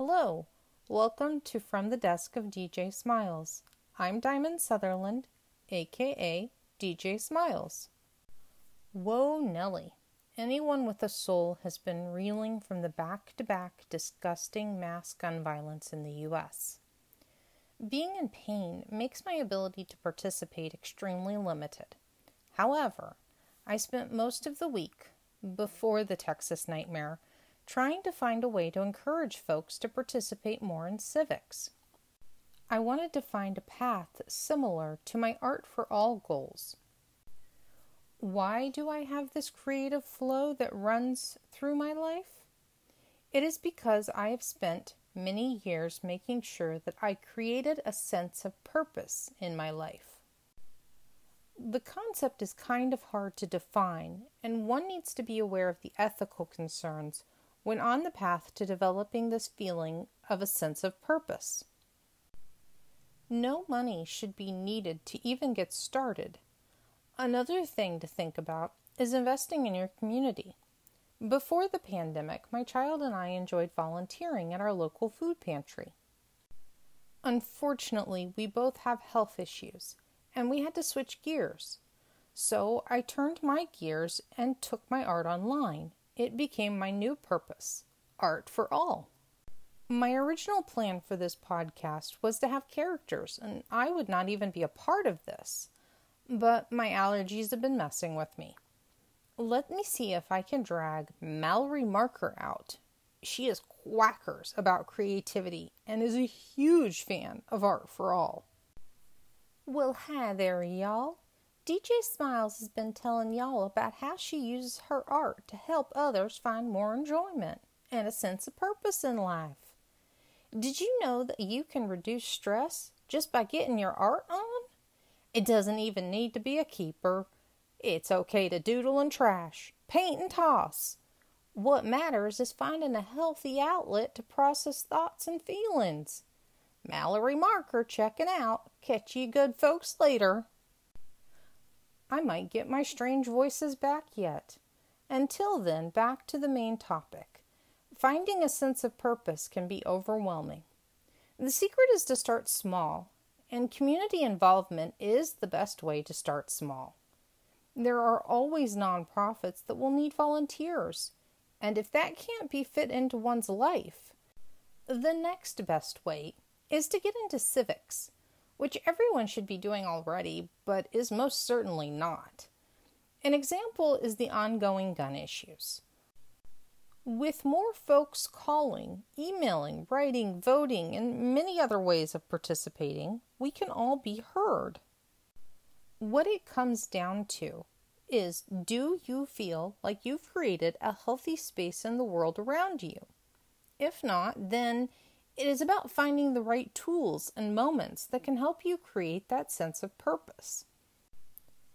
Hello, welcome to From the Desk of DJ Smiles. I'm Diamond Sutherland, aka DJ Smiles. Whoa, Nelly. Anyone with a soul has been reeling from the back to back disgusting mass gun violence in the U.S. Being in pain makes my ability to participate extremely limited. However, I spent most of the week, before the Texas nightmare, trying to find a way to encourage folks to participate more in civics. I wanted to find a path similar to my Art for All goals. Why do I have this creative flow that runs through my life? It is because I have spent many years making sure that I created a sense of purpose in my life. The concept is kind of hard to define, and one needs to be aware of the ethical concerns when on the path to developing this feeling of a sense of purpose. No money should be needed to even get started. Another thing to think about is investing in your community. Before the pandemic, my child and I enjoyed volunteering at our local food pantry. Unfortunately, we both have health issues and we had to switch gears. So I turned my gears and took my art online it became my new purpose art for all. My original plan for this podcast was to have characters, and I would not even be a part of this. But my allergies have been messing with me. Let me see if I can drag Mallory Marker out. She is quackers about creativity and is a huge fan of Art for All. Well, hi there, y'all. DJ Smiles has been telling y'all about how she uses her art to help others find more enjoyment and a sense of purpose in life. Did you know that you can reduce stress just by getting your art on? It doesn't even need to be a keeper. It's okay to doodle and trash, paint and toss. What matters is finding a healthy outlet to process thoughts and feelings. Mallory Marker checking out. Catch you good folks later. I might get my strange voices back yet. Until then, back to the main topic. Finding a sense of purpose can be overwhelming. The secret is to start small, and community involvement is the best way to start small. There are always nonprofits that will need volunteers, and if that can't be fit into one's life, the next best way is to get into civics which everyone should be doing already, but is most certainly not. An example is the ongoing gun issues. With more folks calling, emailing, writing, voting, and many other ways of participating, we can all be heard. What it comes down to is do you feel like you've created a healthy space in the world around you? If not, then it is about finding the right tools and moments that can help you create that sense of purpose.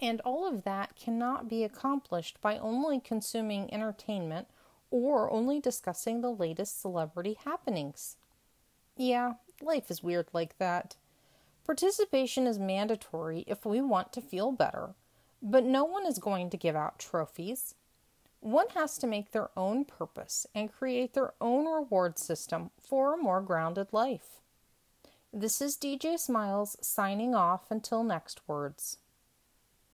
And all of that cannot be accomplished by only consuming entertainment or only discussing the latest celebrity happenings. Yeah, life is weird like that. Participation is mandatory if we want to feel better, but no one is going to give out trophies. One has to make their own purpose and create their own reward system for a more grounded life. This is DJ Smiles signing off until next words.